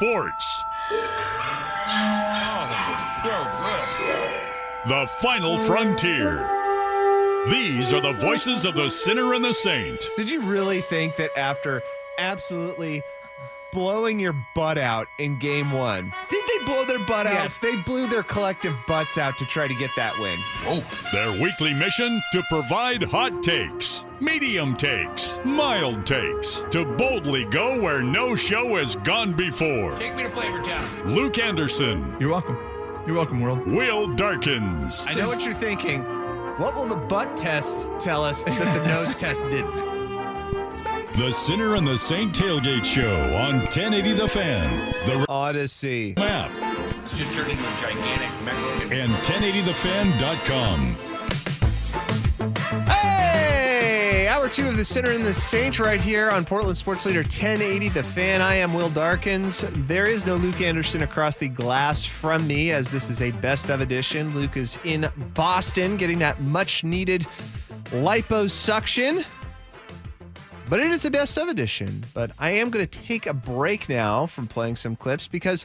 Sports. Oh, those are so good. The final frontier. These are the voices of the sinner and the saint. Did you really think that after absolutely blowing your butt out in game one, did they blow their butt out? Yes, they blew their collective butts out to try to get that win. Whoa. Their weekly mission to provide hot takes, medium takes, mild takes, to boldly go where no show has gone before. Take me to Flavor Town. Luke Anderson, You're welcome. You're welcome, world. Will Darkins, I know what you're thinking. What will the butt test tell us that the nose test didn't? The sinner and the saint tailgate show on 1080 The Fan, the Audacy. map, It's just turned into a gigantic Mexican. and 1080thefan.com. Hey, hour two of the Sinner and the Saint right here on Portland Sports Leader 1080 The Fan. I am Will Darkins. There is no Luke Anderson across the glass from me as this is a best of edition. Luke is in Boston getting that much needed liposuction. But it is a best of edition. But I am going to take a break now from playing some clips because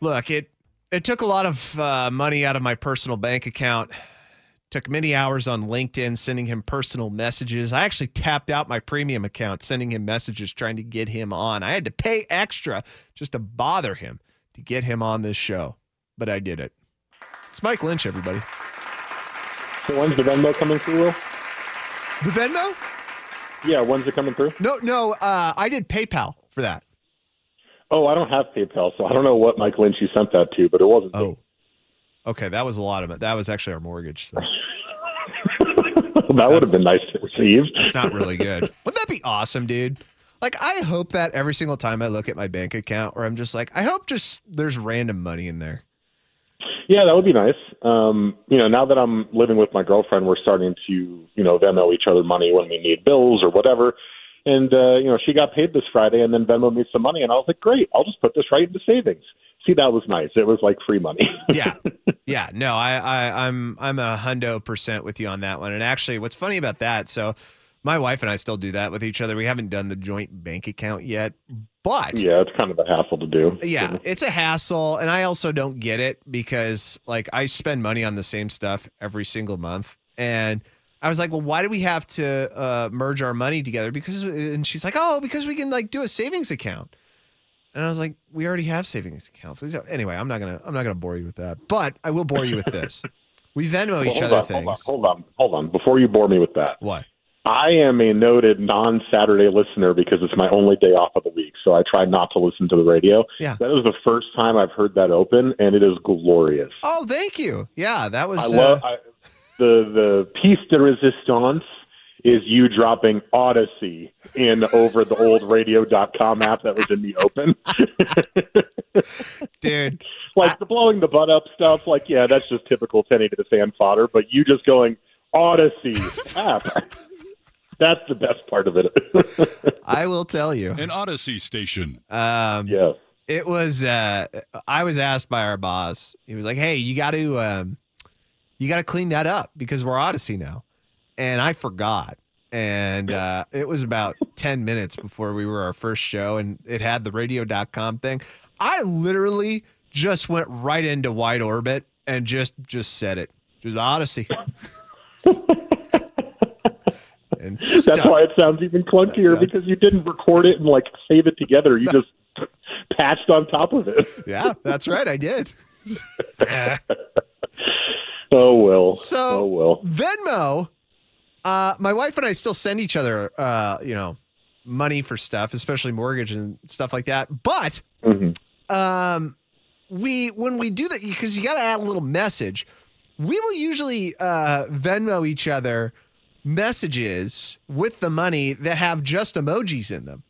look, it it took a lot of uh, money out of my personal bank account took many hours on LinkedIn sending him personal messages. I actually tapped out my premium account sending him messages trying to get him on. I had to pay extra just to bother him to get him on this show, but I did it. It's Mike Lynch, everybody. So when's the Venmo coming through, Will? The Venmo? Yeah, when's it coming through? No, no, uh, I did PayPal for that. Oh, I don't have PayPal, so I don't know what Mike Lynch you sent that to, but it wasn't. Oh, okay. That was a lot of it. That was actually our mortgage. So that would have been nice to receive. it's not really good. Wouldn't that be awesome, dude? Like, I hope that every single time I look at my bank account, where I'm just like, I hope just there's random money in there. Yeah, that would be nice. Um, you know, now that I'm living with my girlfriend, we're starting to, you know, Venmo each other money when we need bills or whatever. And uh, you know, she got paid this Friday, and then Venmo me some money, and I was like, great, I'll just put this right into savings. See, that was nice. It was like free money. yeah, yeah. No, I, I, I'm, I'm a hundo percent with you on that one. And actually, what's funny about that? So, my wife and I still do that with each other. We haven't done the joint bank account yet, but yeah, it's kind of a hassle to do. yeah, it's a hassle, and I also don't get it because like I spend money on the same stuff every single month, and I was like, well, why do we have to uh, merge our money together? Because, and she's like, oh, because we can like do a savings account. And I was like, we already have savings accounts. Anyway, I'm not gonna I'm not gonna bore you with that, but I will bore you with this. We Venmo Well, each other on, things. Hold on, hold on, hold on. Before you bore me with that, What? I am a noted non-Saturday listener because it's my only day off of the week, so I try not to listen to the radio. Yeah. That was the first time I've heard that open, and it is glorious. Oh, thank you. Yeah, that was. I uh, love I, the the piece de resistance is you dropping Audacy in over the old radio.com app that was in the open. dude. like the blowing the butt up stuff, like, yeah, that's just typical penny to the fan fodder, but you just going Audacy app. That's the best part of it. I will tell you. An Audacy station. Um, yeah. It was. Uh, I was asked by our boss. He was like, "Hey, you got to, um, you got to clean that up because we're Audacy now," and I forgot. And uh, it was about ten minutes before we were our first show, and it had the radio.com thing. I literally just went right into WideOrbit and just just said it. Just Audacy. and That's why it sounds even clunkier because you didn't record it and like save it together. You just patched on top of it. yeah, that's right. I did. Oh well. So oh well. Venmo. Uh, my wife and I still send each other, uh, you know, money for stuff, especially mortgage and stuff like that. But Mhm. um, we when we do that because you got to add a little message. We will usually uh, Venmo each other messages with the money that have just emojis in them.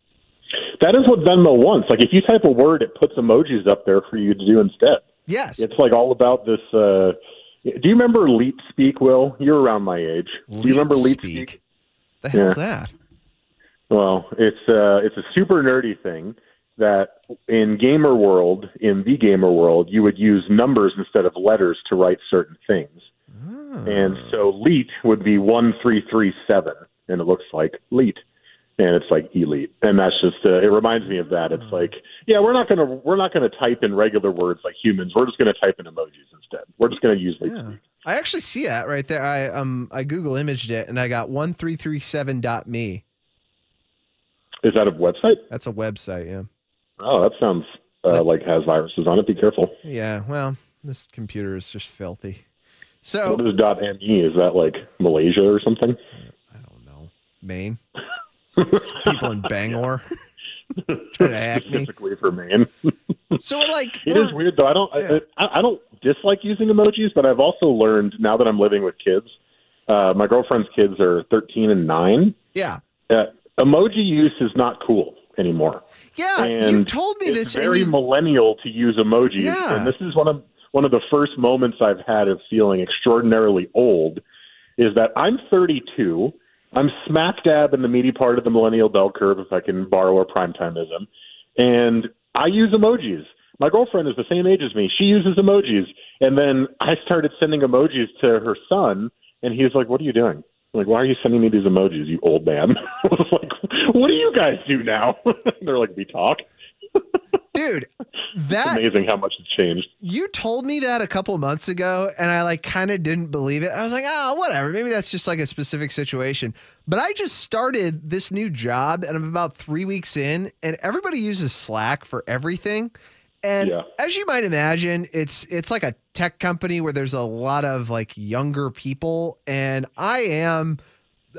That is what Venmo wants. Like if you type a word, it puts emojis up there for you to do instead. Yes. It's like all about this. Uh, do you remember Leet Speak? Will you're around my age? do you remember Leet Speak? Speak? The hell's Yeah. that? Well, it's uh, it's a super nerdy thing that in gamer world, in the gamer world, you would use numbers instead of letters to write certain things. And so leet would be one three three seven, and it looks like leet, and it's like elite, and that's just uh, it reminds me of that. It's like, yeah, we're not gonna we're not gonna type in regular words like humans. We're just gonna type in emojis instead. We're just gonna use leet. Yeah. I actually see that right there. I um I Google imaged it and I got one three three seven dot me. Is that a website? That's a website, yeah. Oh, that sounds uh, like has viruses on it. Be careful. Yeah, well, this computer is just filthy. So What is dot .me? Is that like Malaysia or something? I don't know. Maine. People in Bangor trying to hack me. Specifically for Maine. So like It is weird though. I don't. Yeah. I, I don't dislike using emojis, but I've also learned now that I'm living with kids. Uh, my girlfriend's kids are 13 and nine. Yeah. Uh, emoji use is not cool anymore. Yeah, and you've told me it's this. very you- millennial to use emojis, Yeah. and this is one of one of the first moments I've had of feeling extraordinarily old. Is that I'm 32. I'm smack dab in the meaty part of the millennial bell curve, if I can borrow a primetimeism, and I use emojis. My girlfriend is the same age as me. She uses emojis, and then I started sending emojis to her son, and he's like, "What are you doing?" I'm like, why are you sending me these emojis, you old man? I was like, what do you guys do now? They're like, we talk. dude, It's that amazing how much it's changed. you told me that a couple months ago and I like kind of didn't believe it. I was like, oh, whatever. Maybe that's just like a specific situation. But I just started this new job and I'm about three weeks in and everybody uses Slack for everything. And Yeah. as you might imagine, it's it's like a tech company where there's a lot of like younger people. And I am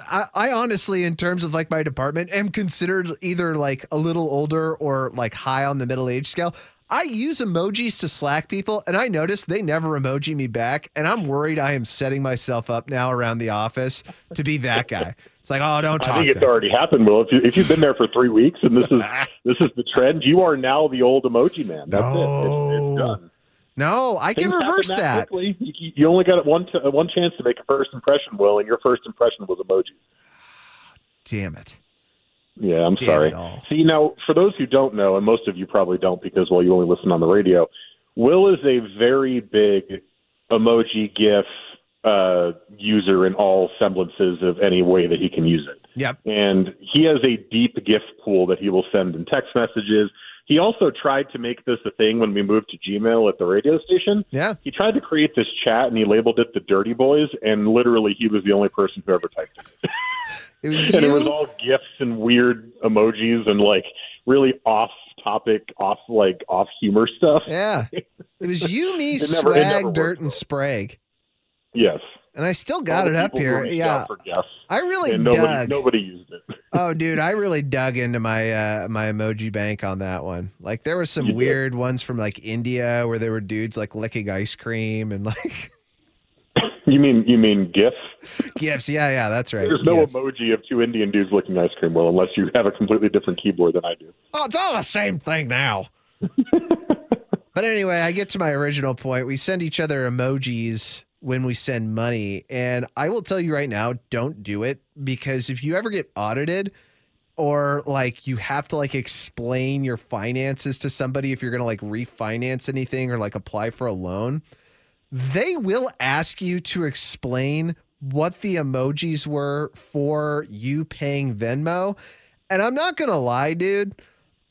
I, I honestly, in terms of like my department, am considered either like a little older or like high on the middle age scale. I use emojis to Slack people, and I notice they never emoji me back. And I'm worried I am setting myself up now around the office to be that guy. It's like, oh, don't talk. I think it's already happened, Will. If, you, if you've been there for three weeks and this is this is the trend, you are now the old emoji man. That's it. It's, it's done. No, I can Things happen reverse that. quickly. You, you only got one t- one chance to make a first impression, Will, and your first impression was emoji. Damn it. Yeah, I'm Damn sorry. See, now, for those who don't know, and most of you probably don't because, well, you only listen on the radio, Will is a very big emoji GIF uh, user in all semblances of any way that he can use it. Yep. And he has a deep GIF pool that he will send in text messages. He also tried to make this a thing when we moved to Gmail at the radio station. Yeah. He tried to create this chat and he labeled it the Dirty Boys, and literally he was the only person who ever typed it. It was and it was all gifs and weird emojis and like really off topic, off like off humor stuff. yeah. It was you, me, never- swag, dirt, and sprague. Yes. And I still got it up here. Yeah. I really and nobody dug. nobody used it. Oh, dude, I really dug into my uh, my emoji bank on that one. Like, there was some You did. weird ones from like India where there were dudes like licking ice cream and like You mean you mean GIF? gifts. Yeah, yeah, that's right. There's no gifs. emoji of two Indian dudes licking ice cream, well, unless you have a completely different keyboard than I do. Oh, it's all the same thing now. but anyway, I get to my original point. We send each other emojis when we send money. And I will tell you right now, don't do it because if you ever get audited or like you have to like explain your finances to somebody if you're going to like refinance anything or like apply for a loan, they will ask you to explain what the emojis were for you paying Venmo. And I'm not going to lie, dude.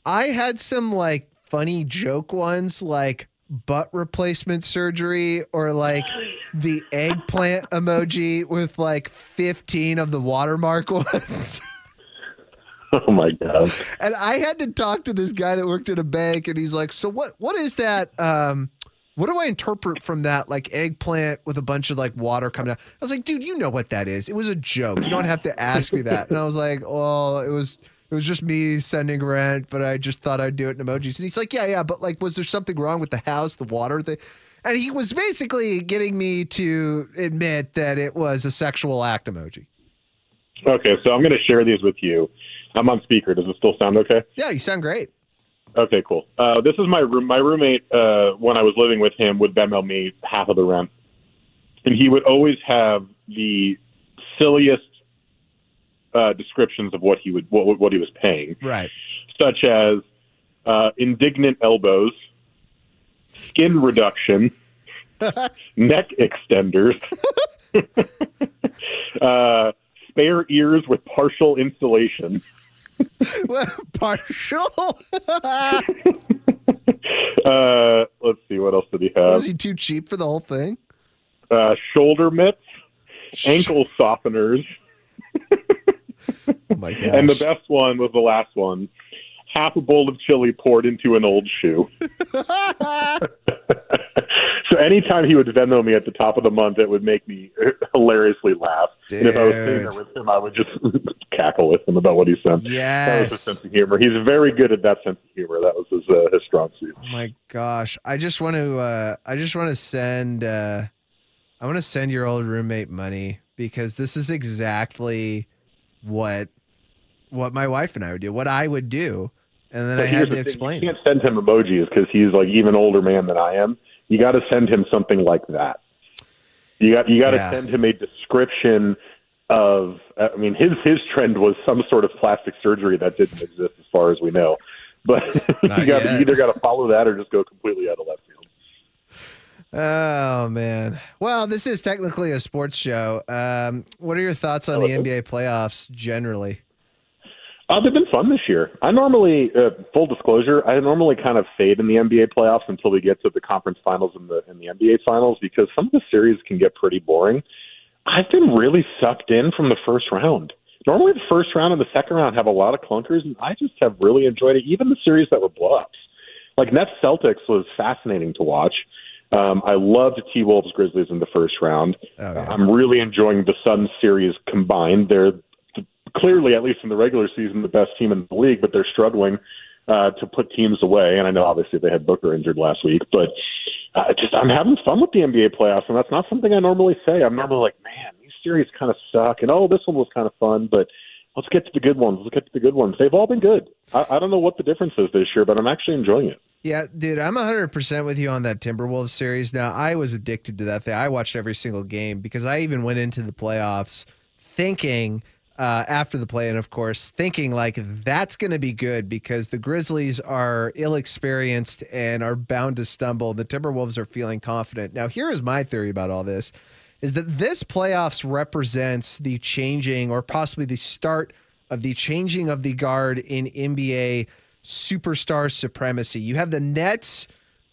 I had some like funny joke ones like butt replacement surgery or like the eggplant emoji with like 15 of the watermark ones. Oh my god. and I had to talk to this guy that worked at a bank, and he's like, "So what? What is that? Um, what do I interpret from that? Like eggplant with a bunch of like water coming out?" I was like, "Dude, you know what that is? It was a joke. You don't have to ask me that." And I was like, "Well, it was." It was just me sending rent, but I just thought I'd do it in emojis. And he's like, "Yeah, yeah, but like, was there something wrong with the house, the water thing?" And he was basically getting me to admit that it was a sexual act emoji. Okay, so I'm going to share these with you. I'm on speaker. Does it still sound okay? Yeah, you sound great. Okay, cool. Uh, this is my room. My roommate, uh, when I was living with him, would Venmo me half of the rent, and he would always have the silliest uh, descriptions of what he would what, what he was paying, Right. such as uh, indignant elbows, skin reduction, neck extenders, uh, spare ears with partial insulation. Partial. Uh, let's see, what else did he have? Was he too cheap for the whole thing? uh, shoulder mitts, ankle softeners, Oh my gosh. and the best one was the last one. Half a bowl of chili poured into an old shoe. so anytime he would Venmo me at the top of the month, it would make me hilariously laugh. And if I was sitting there with him, I would just cackle with him about what he sent. That was his yes. sense of humor. He's very good at that sense of humor. That was his uh, his strong suit. Oh my gosh. I just want to uh I just want to send uh I want to send your old roommate money because this is exactly what what my wife and I would do. What I would do. And then I But had to the thing, explain. You can't send him emojis because he's like even older man than I am. You got to send him something like that. You got you got to Yeah. send him a description of. I mean, his his trend was some sort of plastic surgery that didn't exist as far as we know. But you, got, you either got to follow that or just go completely out of left field. Oh man. Well, this is technically a sports show. Um, what are your thoughts on the? NBA playoffs generally? Uh, they've been fun this year. I normally, uh, full disclosure, I normally kind of fade in the NBA playoffs until we get to the conference finals and the and the NBA finals because some of the series can get pretty boring. I've been really sucked in from the first round. Normally, the first round and the second round have a lot of clunkers, and I just have really enjoyed it. Even the series that were blowups, like Nets Celtics, was fascinating to watch. Um, I loved T Wolves Grizzlies in the first round. Oh, yeah. I'm really enjoying the Suns series combined. They're th- clearly, at least in the regular season, the best team in the league, but they're struggling uh, to put teams away. And I know obviously they had Booker injured last week, but uh, just I'm having fun with the NBA playoffs, and that's not something I normally say. I'm normally like, man, these series kind of suck, and oh, this one was kind of fun, but let's get to the good ones. Let's get to the good ones. They've all been good. I, I don't know what the difference is this year, but I'm actually enjoying it. Yeah, dude, I'm 100% with you on that Timberwolves series. Now, I was addicted to that thing. I watched every single game because I even went into the playoffs thinking, uh, after the play and of course, thinking like that's going to be good because the Grizzlies are ill experienced and are bound to stumble. The Timberwolves are feeling confident. Now, here is my theory about all this is that this playoffs represents the changing or possibly the start of the changing of the guard in NBA superstar supremacy. You have the Nets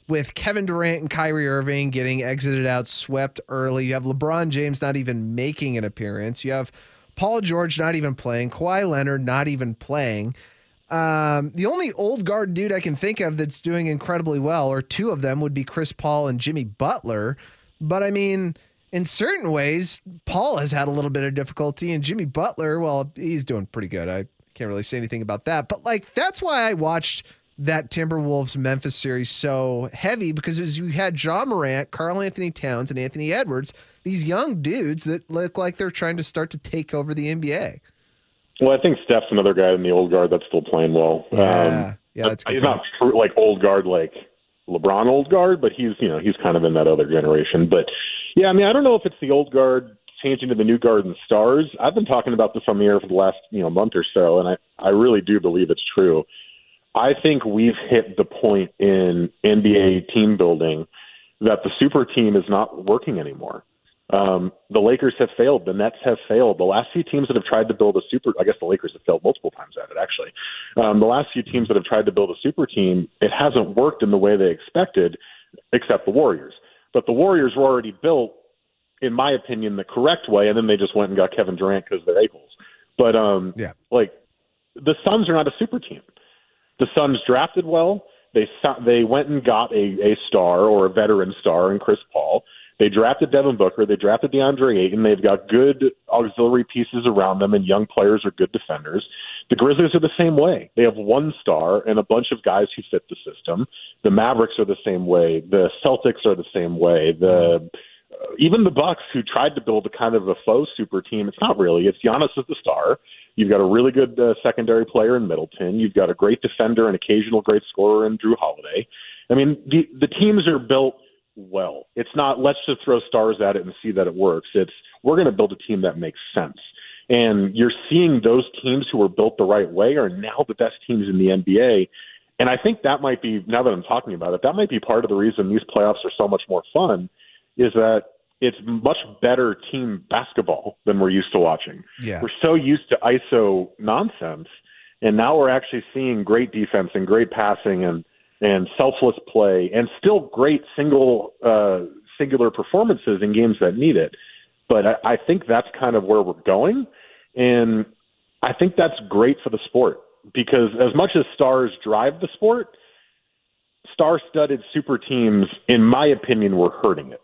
with Kevin Durant and Kyrie Irving getting exited out, swept early. You have LeBron James not even making an appearance. You have Paul George not even playing, Kawhi Leonard not even playing. Um, the only old guard dude I can think of that's doing incredibly well, or two of them, would be Chris Paul and Jimmy Butler. But I mean, in certain ways, Paul has had a little bit of difficulty, and Jimmy Butler, well, he's doing pretty good. I can't really say anything about that. But like, that's why I watched that Timberwolves Memphis series so heavy because was, you had Ja Morant, Karl-Anthony Towns, and Anthony Edwards, these young dudes that look like they're trying to start to take over the NBA. Well, I think Steph's another guy in the old guard that's still playing well. Yeah, Um, yeah, that's good he's not true, like old guard like LeBron old guard, but he's you know he's kind of in that other generation. But yeah, I mean I don't know if it's the old guard changing to the new guard and stars. I've been talking about this on the air for the last you know month or so, and I I really do believe it's true. I think we've hit the point in NBA team building that the super team is not working anymore. Um, the Lakers have failed. The Nets have failed. The last few teams that have tried to build a super, I guess the Lakers have failed multiple times at it, actually. Um, the last few teams that have tried to build a super team, it hasn't worked in the way they expected, except the Warriors. But the Warriors were already built in my opinion, the correct way, and then they just went and got Kevin Durant because they're a-holes. But um, Yeah. like the Suns are not a super team. The Suns drafted well. They they went and got a, a star or a veteran star in Chris Paul. They drafted Devin Booker. They drafted DeAndre Ayton. They've got good auxiliary pieces around them, and young players are good defenders. The Grizzlies are the same way. They have one star and a bunch of guys who fit the system. The Mavericks are the same way. The Celtics are the same way. The even the Bucks, who tried to build a kind of a faux super team, it's not really. It's Giannis as the star. You've got a really good uh, secondary player in Middleton. You've got a great defender and occasional great scorer in Jrue Holiday. I mean, the the teams are built well. It's not let's just throw stars at it and see that it works. It's we're going to build a team that makes sense. And you're seeing those teams who are built the right way are now the best teams in the NBA. And I think that might be now that I'm talking about it, that might be part of the reason these playoffs are so much more fun is that it's much better team basketball than we're used to watching. Yeah. We're so used to ISO nonsense, and now we're actually seeing great defense and great passing and and selfless play, and still great single uh, singular performances in games that need it. But I, I think that's kind of where we're going, and I think that's great for the sport because as much as stars drive the sport, star-studded super teams, in my opinion, were hurting it.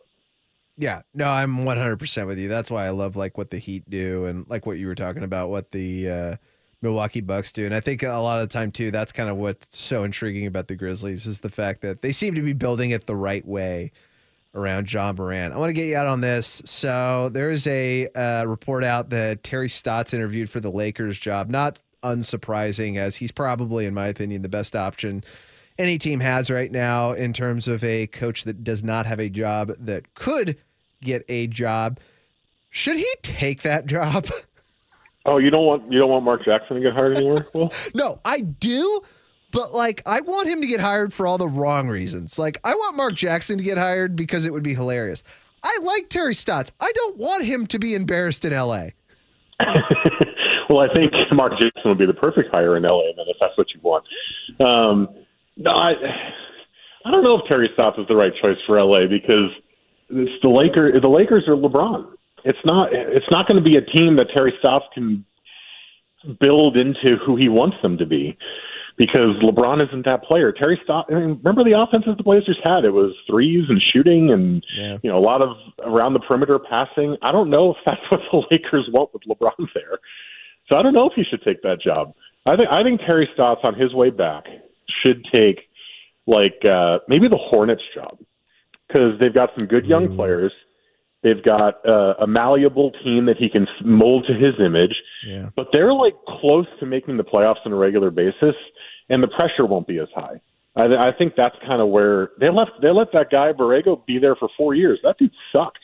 Yeah, no, I'm 100% with you. That's why I love like what the Heat do and like what you were talking about, what the uh, Milwaukee Bucks do. And I think a lot of the time too, that's kind of what's so intriguing about the Grizzlies is the fact that they seem to be building it the right way around Ja Morant. I want to get you out on this. So there's a uh, report out that Terry Stotts interviewed for the Lakers job. Not unsurprising, as he's probably, in my opinion, the best option any team has right now in terms of a coach that does not have a job that could get a job. Should he take that job? Oh, you don't want you don't want Mark Jackson to get hired anymore? Well, no, I do, but like I want him to get hired for all the wrong reasons. Like I want Mark Jackson to get hired because it would be hilarious. I like Terry Stotts. I don't want him to be embarrassed in LA. well, I think Mark Jackson would be the perfect hire in LA, then if that's what you want. Um, no, I I don't know if Terry Stotts is the right choice for LA because it's the Lakers. The Lakers are LeBron. It's not. It's not going to be a team that Terry Stotts can build into who he wants them to be because LeBron isn't that player. Terry Stotts. I mean, remember the offenses the Blazers had? It was threes and shooting, and Yeah. you know a lot of around the perimeter passing. I don't know if that's what the Lakers want with LeBron there. So I don't know if he should take that job. I think I think Terry Stotts on his way back should take like uh, maybe the Hornets job because they've got some good young players. They've got uh, a malleable team that he can mold to his image, Yeah. but they're like close to making the playoffs on a regular basis, and the pressure won't be as high. I, th- I think that's kind of where they left. They let that guy Borrego be there for four years. That dude sucked.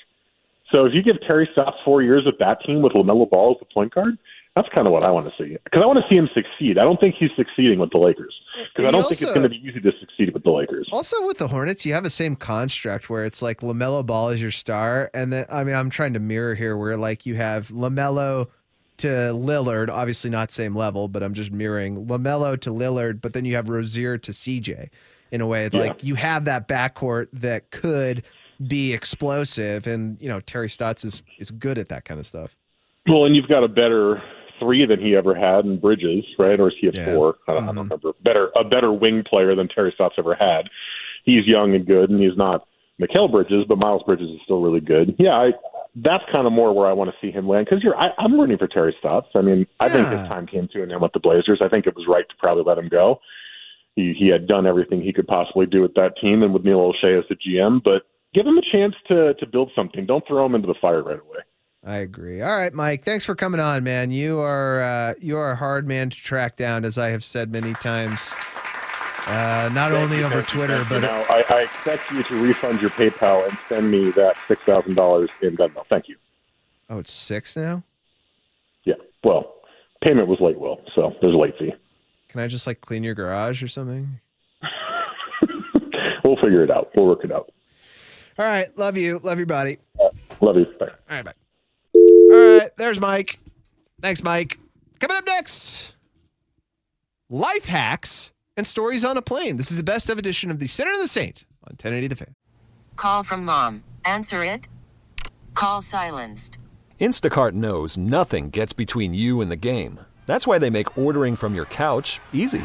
So if you give Terry Stotts four years with that team with LaMelo Ball as the point guard, that's kind of what I want to see. Because I want to see him succeed. I don't think he's succeeding with the Lakers. Because I don't think it's going to be easy to succeed with the Lakers. Also with the Hornets, you have the same construct where it's like LaMelo Ball is your star, and then I mean I'm trying to mirror here where like you have LaMelo to Lillard, obviously not same level, but I'm just mirroring LaMelo to Lillard, but then you have Rozier to CJ in a way Yeah. like you have that backcourt that could be explosive, and you know Terry Stotts is is good at that kind of stuff. Well, and you've got a better three than he ever had in Bridges, right? Or is he at Yeah. four? I don't, I don't mm-hmm. remember. Better a better wing player than Terry Stotts ever had. He's young and good, and he's not Mikal Bridges, but Miles Bridges is still really good. Yeah, I, that's kind of more where I want to see him land because you're. I, I'm rooting for Terry Stotts. I mean, I think Yeah. his time came to an end with the Blazers. I think it was right to probably let him go. He he had done everything he could possibly do with that team, and with Neil Olshey as the GM, but. Give him a chance to to build something. Don't throw him into the fire right away. I agree. All right, Mike. Thanks for coming on, man. You are uh, you are a hard man to track down, as I have said many times. Uh, not Thank only you, over you, Twitter, you. but Now, I, I expect you to refund your PayPal and send me that six thousand dollars in Venmo. Thank you. oh, it's six now. Yeah. Well, payment was late, Will, so there's a late fee. Can I just like clean your garage or something? We'll figure it out. We'll work it out. All right, love you, love your body. Love you. Bye. All right, bye. All right, there's Mike. Thanks, Mike. Coming up next, life hacks and stories on a plane. This is the best of edition of the Sinner and the Saint on 1080 The Fan. Call from mom. Answer it. Call silenced. Instacart knows nothing gets between you and the game. That's why they make ordering from your couch easy.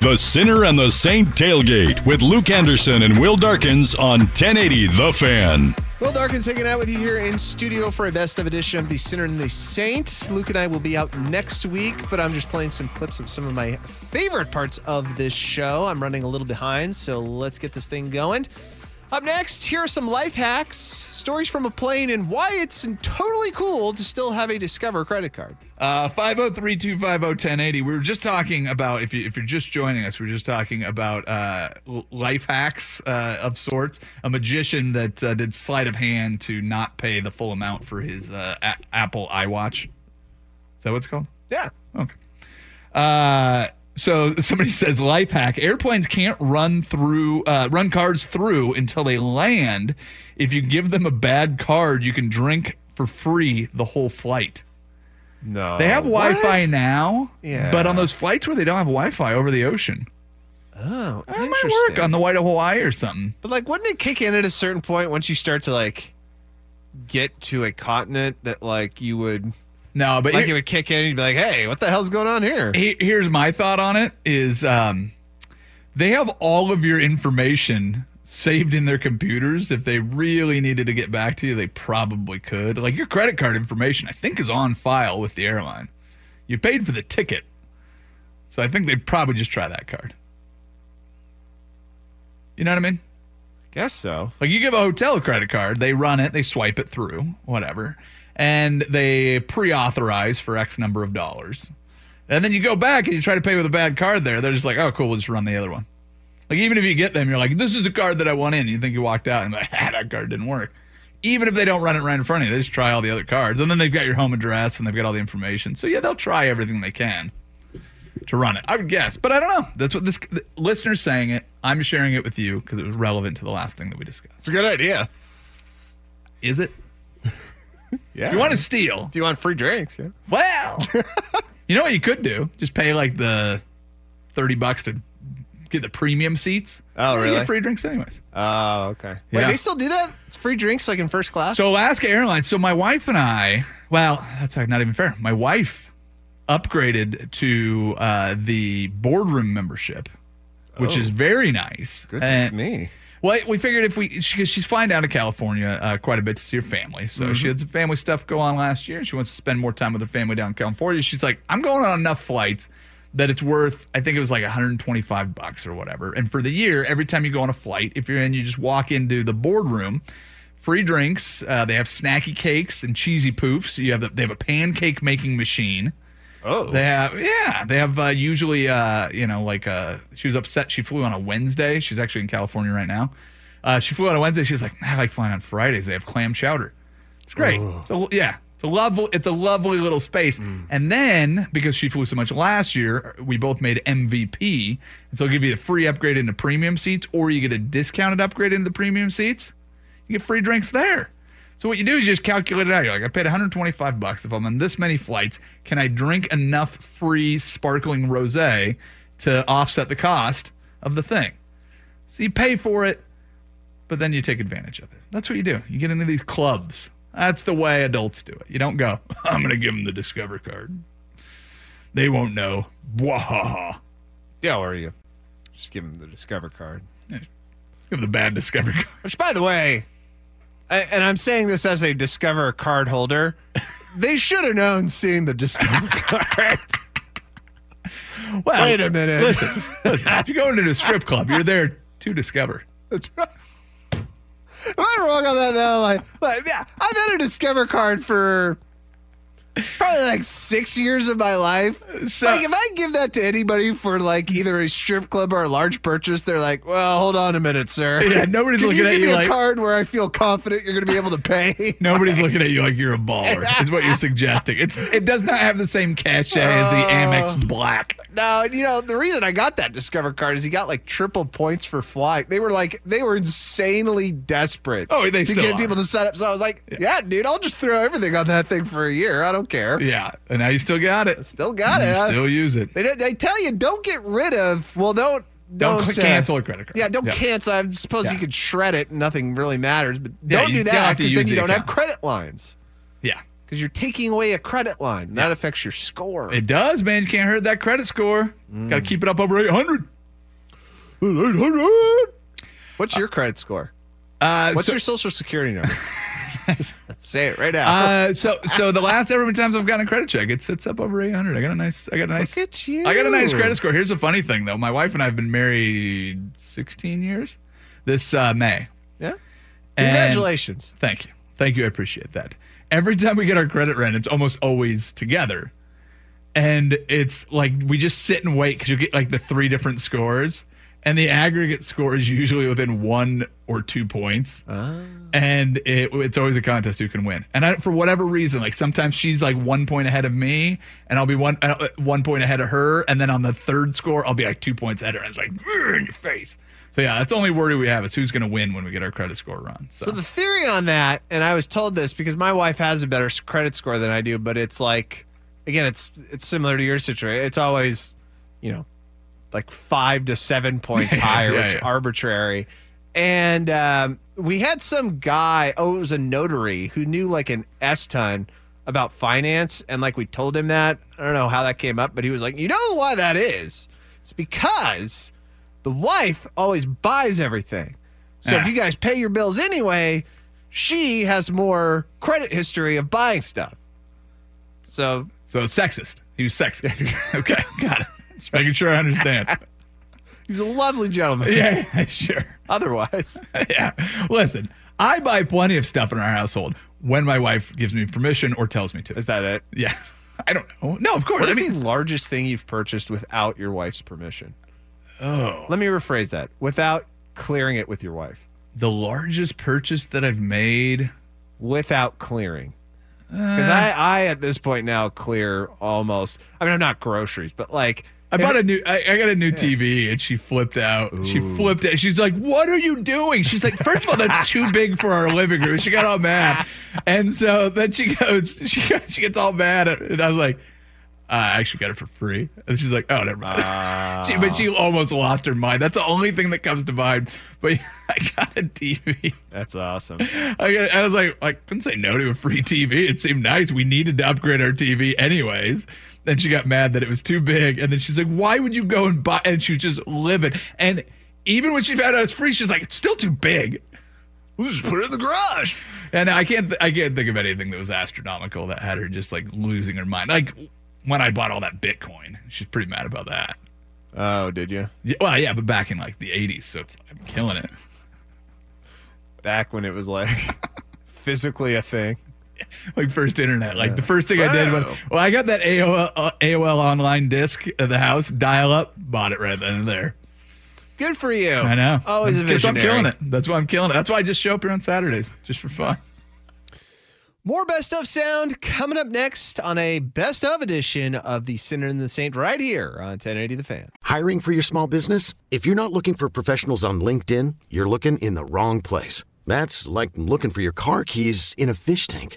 The Sinner and the Saint Tailgate with Luke Anderson and Will Darkins on 1080 The Fan. Will Darkins hanging out with you here in studio for a best of edition of The Sinner and the Saint. Luke and I will be out next week, but I'm just playing some clips of some of my favorite parts of this show. I'm running a little behind, so let's get this thing going. Up next, here are some life hacks, stories from a plane, and why it's totally cool to still have a Discover credit card. Uh, 503-250-1080. We were just talking about, if, you, if you're just joining us, we are just talking about uh, life hacks uh, of sorts. A magician that uh, did sleight of hand to not pay the full amount for his uh, a- Apple iWatch. Is that what it's called? Yeah. Okay. So somebody says life hack: airplanes can't run through, uh, run cards through until they land. If you give them a bad card, you can drink for free the whole flight. No. They have Wi-Fi now, Yeah. but on those flights where they don't have Wi-Fi over the ocean, Oh, that might interesting. work on the way to Hawaii or something. But like, wouldn't it kick in at a certain point once you start to like get to a continent that like you would No, but like it would kick in and you'd be like, hey, what the hell's going on here? He- here's my thought on it is um, they have all of your information saved in their computers. If they really needed to get back to you they probably could. Like your credit card information i think is on file with the airline. You paid for the ticket. So i think they'd probably just try that card. You know what i mean? Guess so. like you give a hotel a credit card, they run it, they swipe it through, whatever, and they pre-authorize for X number of dollars. And then you go back and you try to pay with a bad card there. They're just like, oh, cool, we'll just run the other one. Like even if you get them, you're like, this is the card that I want in. You think you walked out and like, ah, that card didn't work. Even if they don't run it right in front of you, they just try all the other cards, and then they've got your home address and they've got all the information. So yeah, they'll try everything they can to run it. I would guess, but I don't know. That's what this listener's saying it. I'm sharing it with you because it was relevant to the last thing that we discussed. It's a good idea. Is it? Yeah. If you want to steal, if you want free drinks, yeah. well, you know what you could do? Just pay like the thirty bucks to get the premium seats. Oh, You really? get free drinks anyways. Oh, okay. Wait, Yeah. they still do that? It's free drinks like in first class? So Alaska Airlines. So my wife and I. Well, that's not even fair. My wife upgraded to uh, the boardroom membership, which Oh. is very nice. Goodness And- me. Well, we figured if we, because she's flying down to California uh, quite a bit to see her family. So she had some family stuff go on last year. She wants to spend more time with her family down in California. She's like, I'm going on enough flights that it's worth, I think it was like 125 bucks or whatever. And for the year, every time you go on a flight, if you're in, you just walk into the boardroom free drinks. Uh, they have snacky cakes and cheesy poofs. You have the, they have a pancake making machine. Oh, They have yeah. They have uh, usually uh, you know like uh, she was upset she flew on a Wednesday. She's actually in California right now. Uh, she flew on a Wednesday. She's like, I like flying on Fridays. They have clam chowder. It's great. So yeah, it's a lovely it's a lovely little space. And then because she flew so much last year, we both made MVP, and so they'll give you the free upgrade into premium seats, or you get a discounted upgrade into the premium seats. You get free drinks there. So what you do is you just calculate it out. You're like, I paid 125 bucks. If I'm on this many flights, can I drink enough free sparkling rosé to offset the cost of the thing? So you pay for it, but then you take advantage of it. That's what you do. You get into these clubs. That's the way adults do it. You don't go, I'm going to give them the Discover card. They won't know. Wahaha. yeah, or you just give him the Discover card. Give them the bad Discover card. Which, by the way, and I'm saying this as a Discover card holder, they should have known seeing the Discover card. Well, Wait a minute. Listen, listen. If you go into a strip club, you're there to discover. Am I wrong on that though? Like, like, yeah, I've had a Discover card for probably like six years of my life. So- like, if I give that to anybody for like either a strip club or a large purchase, they're like, "Well, hold on a minute, sir. Yeah, nobody's Can looking you at give you me a like- card where I feel confident you're going to be able to pay." Nobody's looking at you like you're a baller. Is what you're suggesting. It's it does not have the same cachet as the oh. Amex Black. No, and you know the reason I got that Discover card is he got like triple points for flying. They were like they were insanely desperate. Oh, they to still get are. people to sign up. So I was like, yeah. dude, I'll just throw everything on that thing for a year. I don't care. Yeah, and now you still got it. Still got it. huh? still use it. They, they tell you don't get rid of. Well, don't Don't, don't, uh, cancel a credit card. Yeah, don't cancel. I suppose Yeah. you could shred it. Nothing really matters. But Yeah, don't do that because then you the don't have credit lines Yeah, because you're taking away a credit line. That affects your score. it does, man. You can't hurt that credit score. Mm. Got to keep it up over 800. 800. What's your credit score? Uh, What's so, your social security number? Say it right now. uh, so so the last ever times I've gotten a credit check, it sits up over 800. I got a nice. I got a nice. Look at you. I got a nice credit score. Here's a funny thing though. My wife and I have been married 16 years. This uh, May. Yeah. And- Congratulations. Thank you. Thank you. I appreciate that. Every time we get our credit rent, it's almost always together. And it's like we just sit and wait because you get like the three different scores. And the aggregate score is usually within one or two points. And it, it's always a contest who can win. And I, for whatever reason, like sometimes she's like one point ahead of me, and I'll be one uh, one point ahead of her. And then on the third score, I'll be like two points ahead of her. And it's like, in your face. So yeah, that's the only worry we have is who's going to win when we get our credit score run. So, So the theory on that, and I was told this because my wife has a better credit score than I do, but it's like, again, it's it's similar to your situation. It's always, you know, like five to seven points higher, yeah, which is yeah. arbitrary. And um, we had some guy, oh, it was a notary who knew like an S ton about finance, and like we told him that. I don't know how that came up, but he was like, you know why that is? It's because the wife always buys everything. So if you guys pay your bills anyway, she has more credit history of buying stuff. So So sexist. He was sexist. okay, got it. Just making sure I understand. he's a lovely gentleman. yeah, sure. Otherwise, yeah. Listen, I buy plenty of stuff in our household when my wife gives me permission or tells me to. is that it? Yeah. I don't know. No, of course. What I is mean, the largest thing you've purchased without your wife's permission? oh, Let me rephrase that. Without clearing it with your wife. the largest purchase that I've made. Without clearing. Uh, Because I, I at this point now clear almost. I mean, I'm not groceries, but like I bought a new. I, I got a new TV, and she flipped out. She flipped out. She's like, "What are you doing?" She's like, first of all, that's too big for our living room." She got all mad, and so then she goes, she she gets all mad, and I was like, "I actually got it for free." And she's like, "Oh, never mind." Ah. she, but she almost lost her mind. That's the only thing that comes to mind. But I got a TV. That's awesome. I, got, I was like, I couldn't say no to a free TV. It seemed nice. We needed to upgrade our TV anyways. Then she got mad that it was too big. And then she's like, why would you go and buy? And she was just livid. And even when she found out it's free, she's like, it's still too big. We'll just put it in the garage. And I can't, th- I can't think of anything that was astronomical that had her just like losing her mind. Like when I bought all that Bitcoin, she's pretty mad about that. Oh, did you? Yeah, well, yeah, but back in like the 80s, so it's I'm killing it. Back when it was like physically a thing. like first internet. Like the first thing I did was, well, I got that AOL, uh, AOL online disc at the house, dial up, bought it right then and there. Good for you. I know. Always a That's why I'm killing it. That's why I'm killing it. That's why I just show up here on Saturdays, just for fun. More best of sound coming up next on a best of edition of the Sinner and the Saint right here on 1080 The Fan. Hiring for your small business? If you're not looking for professionals on LinkedIn, you're looking in the wrong place. That's like looking for your car keys in a fish tank.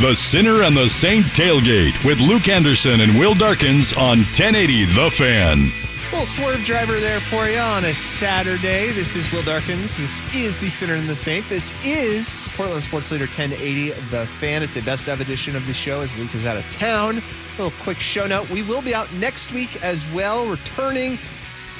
The Sinner and the Saint tailgate with Luke Anderson and Will Darkins on 1080 The Fan. Little swerve driver there for you on a Saturday. This is Will Darkins. This is the Sinner and the Saint. This is Portland Sports Leader 1080, The Fan. It's a best of edition of the show as Luke is out of town. A little quick show note. We will be out next week as well, returning.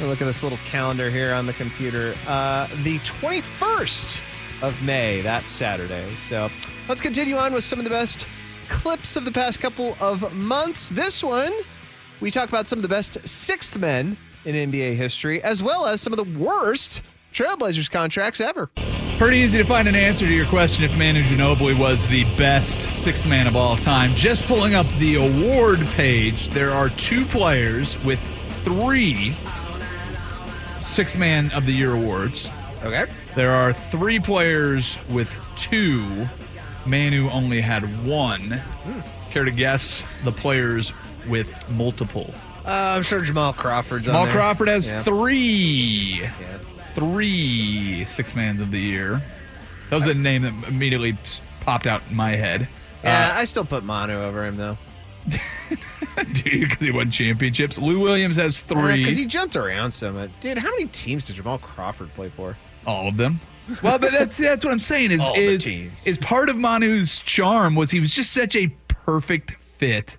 Look at this little calendar here on the computer. Uh, the 21st of May, that Saturday. So let's continue on with some of the best clips of the past couple of months. This one, we talk about some of the best sixth men in NBA history, as well as some of the worst Trailblazers contracts ever. Pretty easy to find an answer to your question if Manu Ginobili was the best sixth man of all time. Just pulling up the award page, there are two players with three sixth man of the year awards. Okay. There are three players with two. Manu only had one. Care to guess the players with multiple? Uh, I'm sure Jamal Crawford's Jamal on there. Crawford has Yeah. three. Three six mans of the year. That was a name that immediately popped out in my head. Yeah, I still put Manu over him though. Dude, because he won championships. Lou Williams has three. Because he jumped around so much. Dude, how many teams did Jamal Crawford play for? All of them. Well, but that's that's what I'm saying is All the is teams. is part of Manu's charm was he was just such a perfect fit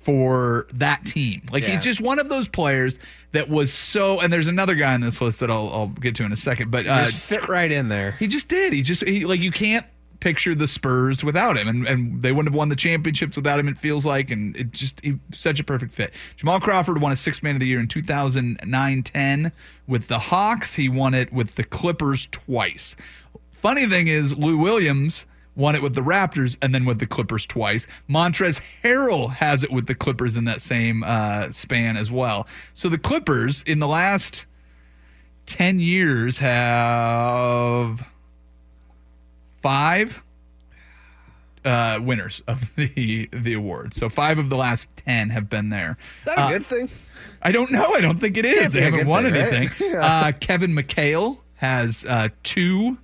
for that team. Like Yeah. he's just one of those players that was so. And there's another guy on this list that I'll, I'll get to in a second. But uh, Just fit right in there. he just did. He just he, like you can't picture the Spurs without him, and and they wouldn't have won the championships without him. It feels like, and it just he, such a perfect fit. Jamal Crawford won a Six Man of the Year in 2009-10 with the Hawks. He won it with the Clippers twice. Funny thing is, Lou Williams won it with the Raptors and then with the Clippers twice. Montrezl Harrell has it with the Clippers in that same uh, span as well. So the Clippers in the last 10 years have five uh, winners of the the award. So five of the last 10 have been there. Is that a Uh, good thing? I don't know. I don't think it is. They haven't won thing, right? anything. Yeah. Uh, Kevin McHale has uh, two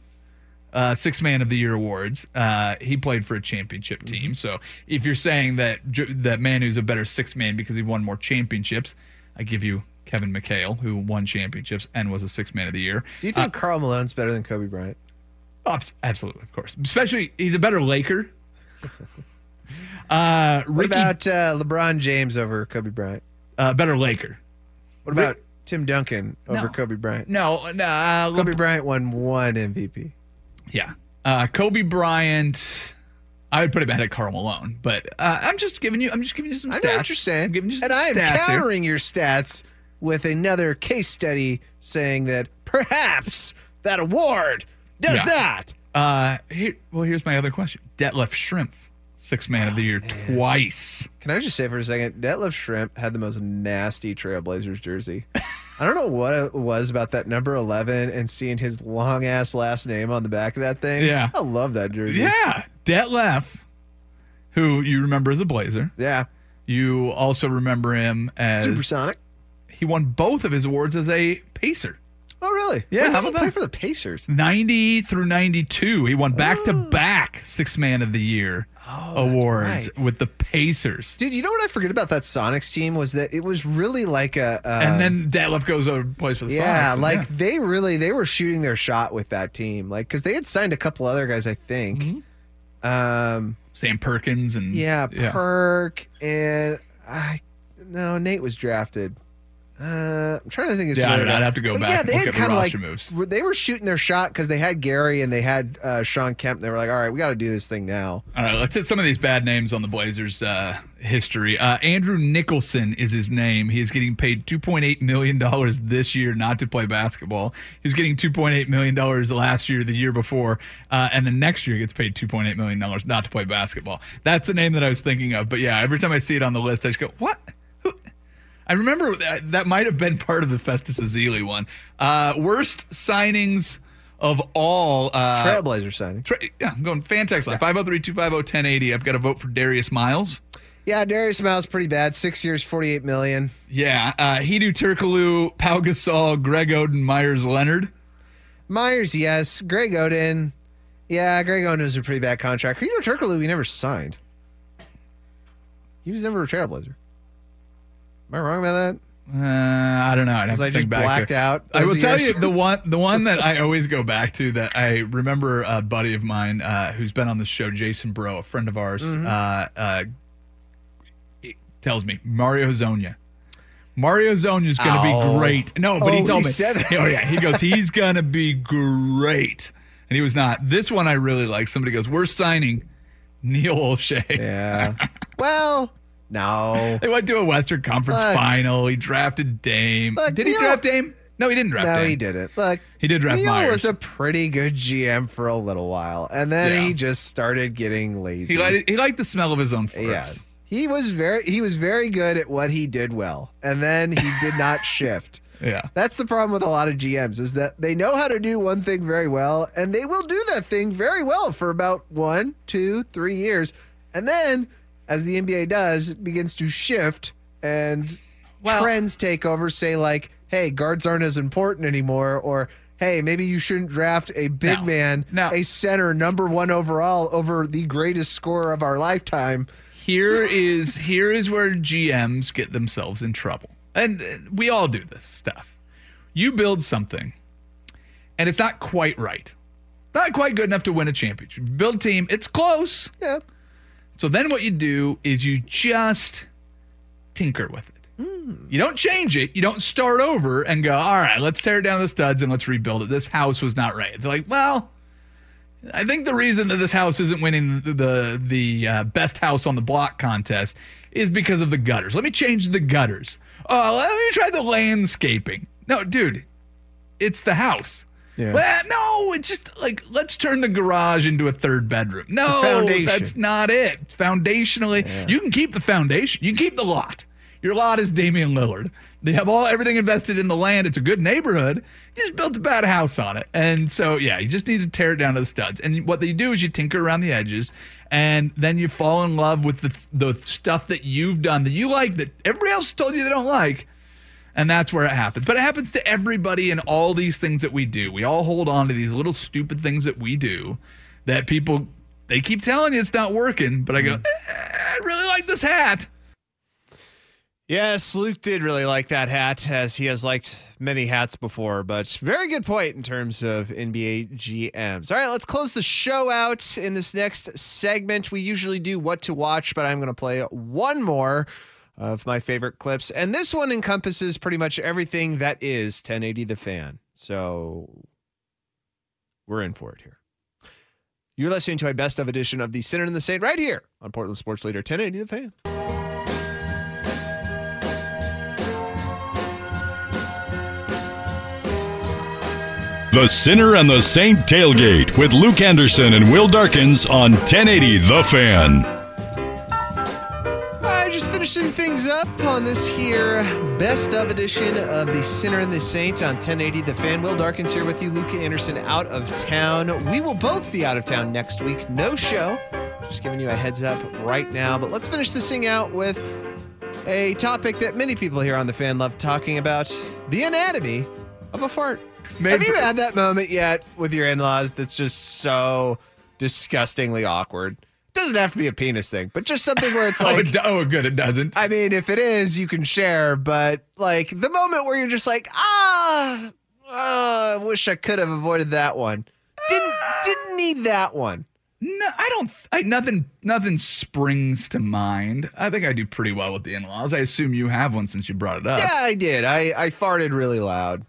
uh, Six Man of the Year awards. Uh, he played for a championship Mm-hmm. team. So if you're saying that that Manu's a better six man because he won more championships, I give you Kevin McHale, who won championships and was a Six Man of the Year. Do you think Karl Malone's better than Kobe Bryant? Abs- Absolutely, of course. Especially, he's a better Laker. Uh, What about uh, LeBron James over Kobe Bryant? uh, better Laker? What about Tim Duncan over No. Kobe Bryant? No, no. Uh, Kobe Bryant won one MVP. Yeah. Uh, Kobe Bryant. I would put him ahead of Karl Malone, but uh, I'm just giving you. I'm just giving you some I stats. know what you're saying. I'm giving you some and I am stats here. countering your stats with another case study saying that perhaps that award does Yeah. not. Uh, here, well, here's my other question: Detlef Schrempf, six man of the year twice. Can I just say for a second, Detlef Schrempf had the most nasty Trailblazers jersey. I don't know what it was about that number 11 and seeing his long ass last name on the back of that thing. Yeah. I love that jersey. Yeah, Detlef who you remember as a Blazer. Yeah. You also remember him as Supersonic. He won both of his awards as a Pacer. Oh, really? Yeah, When how did he about play for the Pacers? 90 through 92. He won back to back Six Man of the Year awards right. with the Pacers. Dude, you know what I forget about that Sonics team was that it was really like a. Um, and then Detlef goes over and plays for the Sonics. yeah, Sonics. like they really they were shooting their shot with that team, like because they had signed a couple other guys, I think. Mm-hmm. Um, Sam Perkins and yeah, Perk and I. No, Nate was drafted. Uh, I'm trying to think of Yeah, other I'd have to go But back Yeah, they had kind of like moves. they were shooting their shot because they had Gary and they had uh, Shawn Kemp. They were like, all right, we got to do this thing now. All right, let's hit some of these bad names on the Blazers' uh, history. Uh, Andrew Nicholson is his name. He is getting paid $2.8 million this year not to play basketball. He's getting $2.8 million last year, the year before, uh, and the next year gets paid $2.8 million not to play basketball. That's the name that I was thinking of. But yeah, every time I see it on the list, I just go, what? Who? I remember that, that might have been part of the Festus Ezeli one. Uh, worst signings of all. Uh, Trailblazer signing. Tra- yeah, I'm going fan text line 503 250 1080. I've got to vote for Darius Miles. Yeah, Darius Miles pretty bad. Six years, forty-eight million. Yeah, uh, Hedo Turkoglu, Pau Gasol, Greg Oden, Meyers Leonard. Meyers, yes. Greg Oden. Yeah, Greg Oden was a pretty bad contract. Peter Turkoglu, we never signed. He was never a Trailblazer. Am I wrong about that? Uh, I don't know. I'd have to I think just back blacked to, out I will tell years? you the one, the one that I always go back to that I remember a buddy of mine uh, who's been on the show, Jason Bro, a friend of ours, Mhm. uh, uh, tells me Mario Zonia. Mario Zonia is going to Oh. be great. No, but he Oh, told he me. said that. Oh yeah, he goes. He's going to be great, and he was not. This one I really like. Somebody goes, "We're signing Neil Olshey." Yeah. well, no. They went to a Western Conference Look. final. He drafted Dame. Look, Did he Neil- draft Dame? No, he didn't draft No, Dame. he didn't. Look, He did draft Neil Myers. was a pretty good GM for a little while, and then Yeah. he just started getting lazy. He liked, he liked the smell of his own farts. Yes. He was very he was very good at what he did well, and then he did not shift. Yeah. That's the problem with a lot of GMs is that they know how to do one thing very well, and they will do that thing very well for about one, two, three years, and then as the NBA does, it begins to shift and trends take over. Say like, hey, guards aren't as important anymore, or hey, maybe you shouldn't draft a big No. man, No. a center, number one overall over the greatest scorer of our lifetime. Here is here is where GMs get themselves in trouble. And we all do this stuff. You build something and it's not quite right. Not quite good enough to win a championship. Build team, it's close. Yeah. So then what you do is you just tinker with it. Hmm. You don't change it. You don't start over and go, all right, let's tear down the studs and let's rebuild it. This house was not right. It's like, well, I think the reason that this house isn't winning the the, the uh, best house on the block contest is because of the gutters. Let me change the gutters. Oh, let me try the landscaping. No, dude, it's the house. Yeah. Well, no, it's just like let's turn the garage into a third bedroom. No, that's not it. Foundationally, you can keep the foundation. You can keep the lot. Your lot is Damian Lillard. They have all everything invested in the land. It's a good neighborhood. You just built a bad house on it, and so yeah, you just need to tear it down to the studs. And what they do is you tinker around the edges, and then you fall in love with the the stuff that you've done that you like that everybody else told you they don't like. And that's where it happens. But it happens to everybody in all these things that we do. We all hold on to these little stupid things that we do that people they keep telling you it's not working, but I go, "Eh, I really like this hat. Yes, Luke did really like that hat, as he has liked many hats before. But very good point in terms of NBA GMs. All right, let's close the show out in this next segment. We usually do what to watch, but I'm going to play one more of my favorite clips. And this one encompasses pretty much everything that is 1080 The Fan. So we're in for it here. You're listening to a best of edition of the Sinner and the Saint right here on Portland Sports Leader 1080 The Fan. The Sinner and the Saint Tailgate with Luke Anderson and Will Darkins on 1080 The Fan. I just finishing things up on this here best of edition of the Sinner and the Saint on 1080 The Fan. Will Darkins here with you, Luca Anderson out of town. We will both be out of town next week. No show. Just giving you a heads up right now. But let's finish this thing out with a topic that many people here on the fan love talking about the anatomy of a fart. Have you had that moment yet with your in laws that's just so disgustingly awkward? Doesn't have to be a penis thing, but just something where it's oh, like, it oh, good, it doesn't. I mean, if it is, you can share, but like the moment where you're just like, ah, I wish I could have avoided that one. Didn't didn't need that one. No, I don't. I, nothing. Nothing springs to mind. I think I do pretty well with the in-laws. I assume you have one since you brought it up. Yeah, I did. I I farted really loud,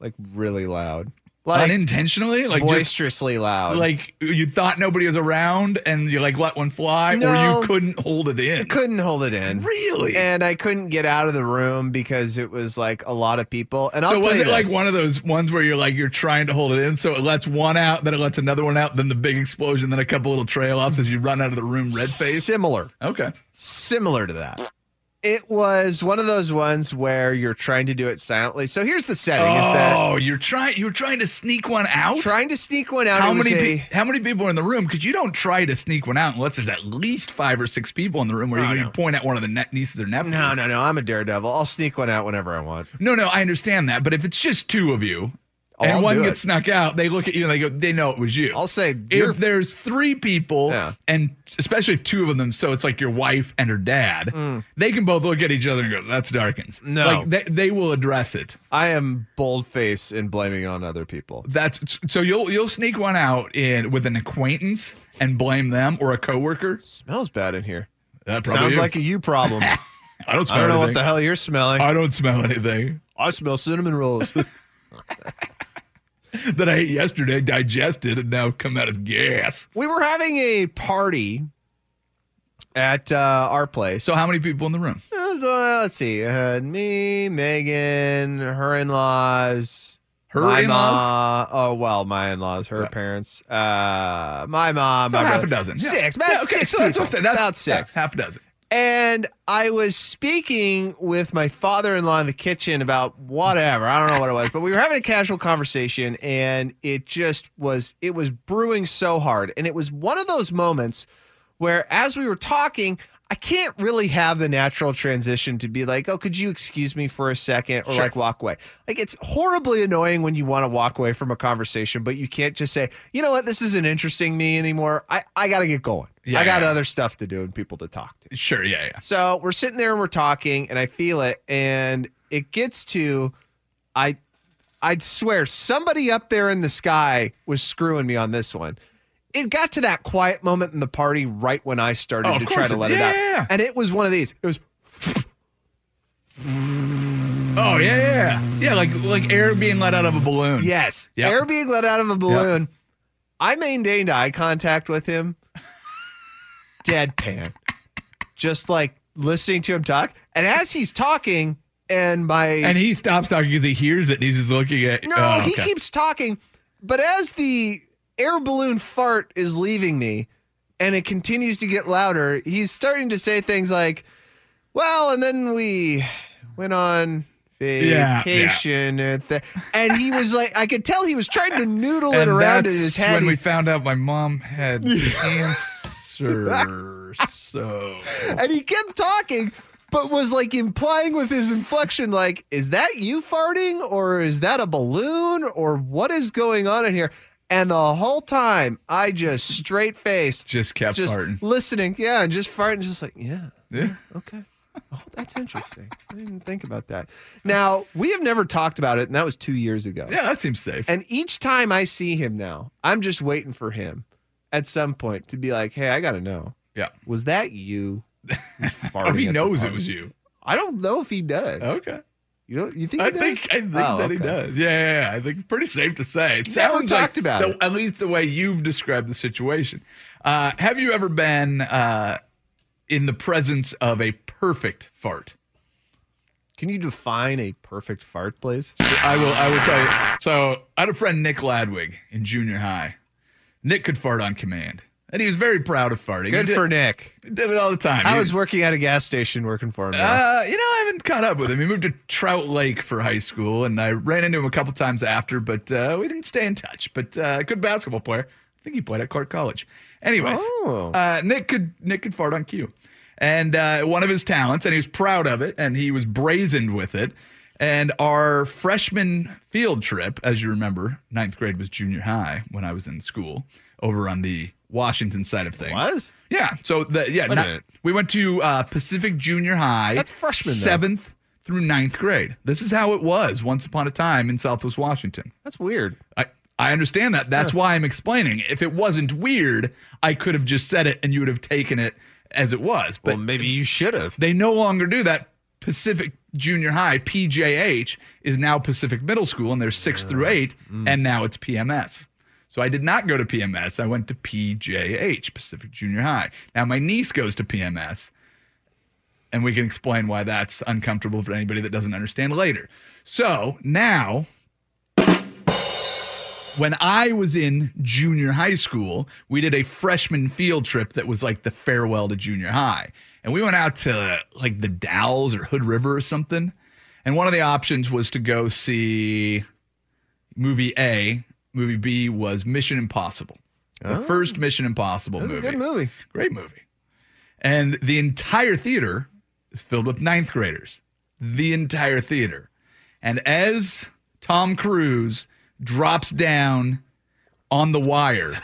like really loud, like Unintentionally, like just, boisterously loud. like you thought nobody was around, and you like let one fly, No. or you couldn't hold it in. I couldn't hold it in. Really? And I couldn't get out of the room because it was like a lot of people. And I'll so was it like one of those ones where you're like you're trying to hold it in, so it lets one out, then it lets another one out, then the big explosion, then a couple little trail offs as you run out of the room, red face. Similar. Okay. similar to that. It was one of those ones where you're trying to do it silently. So here's the setting: is that Oh, you're trying. You're trying to sneak one out. trying to sneak one out. how many? a- pe- how many people are in the room? Because you don't try to sneak one out unless there's at least five or six people in the room where Oh, you, no. point at one of the ne- nieces or nephews. no, no, no. I'm a daredevil. I'll sneak one out whenever I want. no, no. I understand that, but if it's just two of you. Oh, and I'll one gets it. snuck out. They look at you and they go. They know it was you. I'll say if there's three people, Yeah. and especially if two of them, so it's like your wife and her dad, they can both look at each other and go, "That's Darkins." Mm. No. like they, they will address it. I am bold face in blaming on other people. That's so you'll you'll sneak one out in with an acquaintance and blame them or a coworker. Smells bad in here. That probably Sounds is. like a you problem. I don't smell I don't know what the hell you're smelling. I don't smell anything I smell cinnamon rolls. that I ate yesterday, digested, and now come out as gas. we were having a party at uh, our place. So how many people in the room? Uh, let's see. Had me, Megan, her in-laws, Her my in-laws? mom. Oh well, my in-laws, her Yeah. parents, uh, my mom, So my half a brother. dozen. Yeah. Six, about Yeah, okay, six so that's people. what I'm saying. That's about six. half a dozen. And I was speaking with my father-in-law in the kitchen about whatever. I don't know what it was, but we were having a casual conversation and it just was it was brewing so hard. And it was one of those moments where as we were talking, I can't really have the natural transition to be like, "Oh, could you excuse me for a second or Sure. like walk away." Like it's horribly annoying when you want to walk away from a conversation, but you can't just say, "You know what? This isn't interesting me anymore. I I got to get going. Yeah, I got yeah. other stuff to do and people to talk to." Sure, yeah, yeah. So we're sitting there and we're talking, and I feel it, and it gets to, I, I'd swear somebody up there in the sky was screwing me on this one. It got to that quiet moment in the party right when I started Oh, to try to it- let it out, yeah, yeah. and it was one of these. It was Oh yeah, yeah, yeah. Yeah, like like air being let out of a balloon. yes, Yep. air being let out of a balloon. I maintained eye contact with him, deadpan, just like listening to him talk, and as he's talking, and my And he stops talking because he hears it and he's just looking at No, oh, he okay. keeps talking, but as the air balloon fart is leaving me and it continues to get louder, he's starting to say things like, well, and then we went on yeah. vacation and, th- and he was like I could tell he was trying to noodle it around in his head. when we found out my mom had cancer. so and he kept talking but was like implying with his inflection like is that you farting or is that a balloon or what is going on in here and the whole time i just straight faced just kept just farting. listening yeah and just farting just like yeah Yeah. okay oh that's interesting i didn't think about that now we have never talked about it and that was two years ago Yeah, that seems safe. and each time i see him now i'm just waiting for him at some point to be like hey i gotta know yeah. was that you Oh, he knows it was you. I don't know if he does. Okay. You know, you think? I does? think I think Oh, that he does. Yeah, yeah, yeah. I think pretty safe to say. It sounds talked like about the- it. at least the way you've described the situation. Uh, have you ever been uh, in the presence of a perfect fart? Can you define a perfect fart, please? I will. I will tell you. So I had a friend Nick Ladwig in junior high. Nick could fart on command, and he was very proud of farting. Good he for Nick. he did it all the time. I He- was working at a gas station working for him. Uh, you know, I haven't caught up with him. He moved to Trout Lake for high school, and I ran into him a couple times after, but uh, we didn't stay in touch. But uh, good basketball player. I think he played at Clark College. Anyways, Oh. uh, Nick could Nick could fart on cue, and uh, one of his talents, and he was proud of it, and he was brazened with it. And our freshman field trip, as you remember, ninth grade was junior high when I was in school over on the Washington side of things. Was? Yeah. So the yeah, not- we went to uh, Pacific Junior High. That's freshman, though. Seventh through ninth grade. This is how it was once upon a time in Southwest Washington. That's weird. I, I understand that. That's why I'm explaining. If it wasn't weird, I could have just said it and you would have taken it as it was. But well, maybe you should have. they no longer do that. Pacific Junior High, PJH, is now Pacific Middle School, and there's six through eight, mm. and now it's PMS. So I did not go to PMS. I went to PJH, Pacific Junior High. Now my niece goes to PMS, and we can explain why that's uncomfortable for anybody that doesn't understand later. So now, when I was in junior high school, we did a freshman field trip that was like the farewell to junior high. And we went out to like the Dalles or Hood River or something. And one of the options was to go see movie A. Movie B was Mission Impossible. The oh. first Mission Impossible That's a movie. good movie. Great movie. And the entire theater is filled with ninth graders. The entire theater. And as Tom Cruise drops down on the wire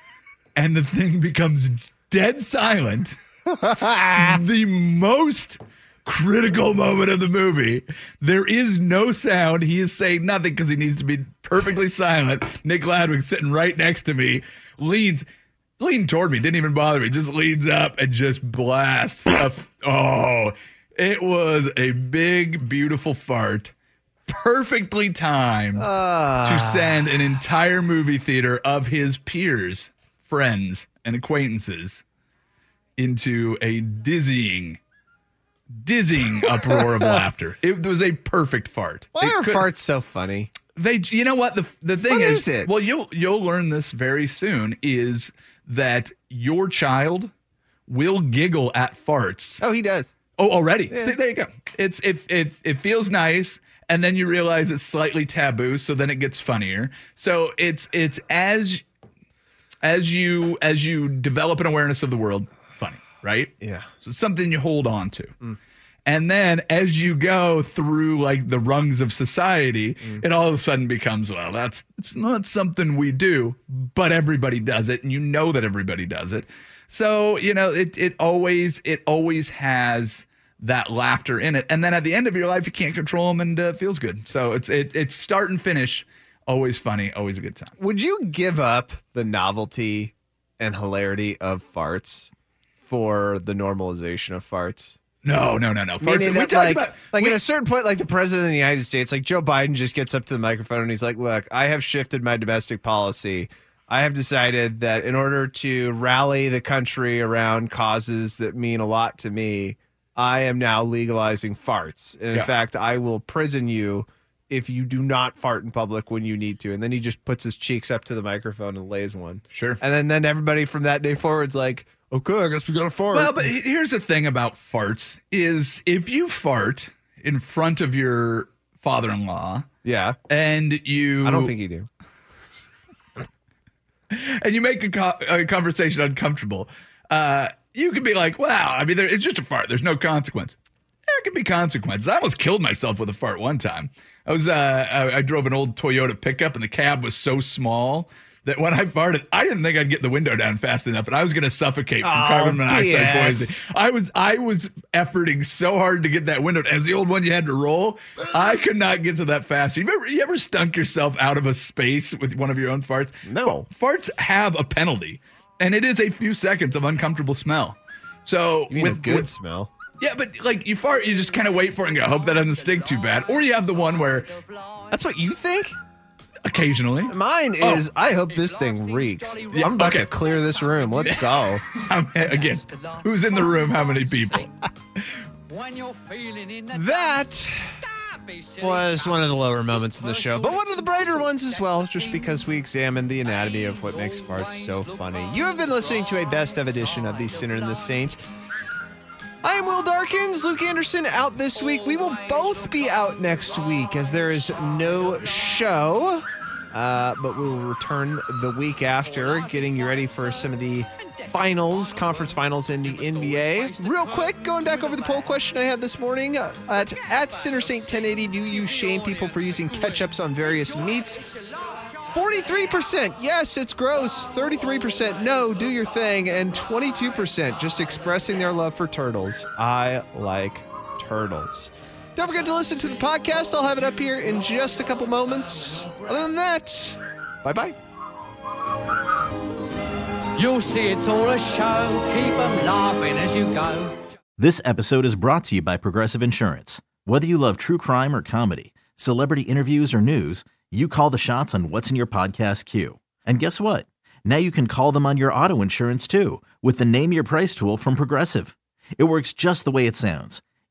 and the thing becomes dead silent, the most critical moment of the movie. There is no sound. He is saying nothing because he needs to be perfectly silent. Nick Gladwick sitting right next to me leans leaned toward me, didn't even bother me, just leans up and just blasts. A f- oh, it was a big, beautiful fart, perfectly timed to ah. send an entire movie theater of his peers, friends, and acquaintances into a dizzying, dizzying uproar of laughter. It was a perfect fart. Why It are could- farts so funny? they you know what the the thing What is, is it? well you'll you'll learn this very soon is that your child will giggle at farts Oh, he does. oh already Yeah. See, there you go it's it, it it feels nice and then you realize it's slightly taboo so then it gets funnier so it's it's as as you as you develop an awareness of the world right Yeah. so it's something you hold on to. And then as you go through like the rungs of society, it all of a sudden becomes, well, that's it's not something we do, but everybody does it, and you know that everybody does it. So, you know, it it always it always has that laughter in it. And then at the end of your life, you can't control them and uh, feels good. So it's it, it's start and finish, always funny, always a good time. Would you give up the novelty and hilarity of farts for the normalization of farts? No, no, no, no. Farts- Meaning we that, talked like, about- like we- at a certain point, like the president of the United States, like Joe Biden just gets up to the microphone and he's like, Look, I have shifted my domestic policy. I have decided that in order to rally the country around causes that mean a lot to me, I am now legalizing farts. And in Yeah. fact, I will prison you if you do not fart in public when you need to. And then he just puts his cheeks up to the microphone and lays one. Sure. And then, then everybody from that day forward's like, Okay, I guess we got to fart. Well, but here's the thing about farts is if you fart in front of your father-in-law yeah. and you I don't think you do. and you make a, co- a conversation uncomfortable, uh, you could be like, "Wow, I mean, there, it's just a fart. There's no consequence." There could be consequences. I almost killed myself with a fart one time. I was uh, I, I drove an old Toyota pickup, and the cab was so small that when I farted, I didn't think I'd get the window down fast enough, and I was going to suffocate from Oh, carbon monoxide BS. poisoning. I was I was efforting so hard to get that window. As the old one you had to roll, I could not get to that fast. You ever you ever stunk yourself out of a space with one of your own farts? No. farts have a penalty, and it is a few seconds of uncomfortable smell. So with good with- smell? yeah, but like you fart, you just kind of wait for it and go, hope that doesn't stink too bad. Or you have the one where That's what you think? Occasionally, Mine Oh. is I hope this thing reeks. I'm about okay. to clear this room. Let's go. again, who's in the room? How many people? That was one of the lower moments in the show, but one of the brighter ones as well, just because we examined the anatomy of what makes farts so funny. You have been listening to a best of edition of The Sinner and the Saints. I am Will Darkins, Luke Anderson out this week. We will both be out next week as there is no show. Uh, but we'll return the week after, getting you ready for some of the finals, conference finals in the NBA. Real quick, going back over the poll question I had this morning uh, at at Sinner Saint 1080. Do you shame people for using ketchups on various meats? 43% yes, it's gross. 33% no, do your thing. And 22% just expressing their love for turtles. I like turtles. Don't forget to listen to the podcast. I'll have it up here in just a couple moments. Other than that, bye bye. You'll see it's all a show. Keep them laughing as you go. This episode is brought to you by Progressive Insurance. Whether you love true crime or comedy, celebrity interviews or news, you call the shots on what's in your podcast queue. And guess what? Now you can call them on your auto insurance too with the Name Your Price tool from Progressive. It works just the way it sounds.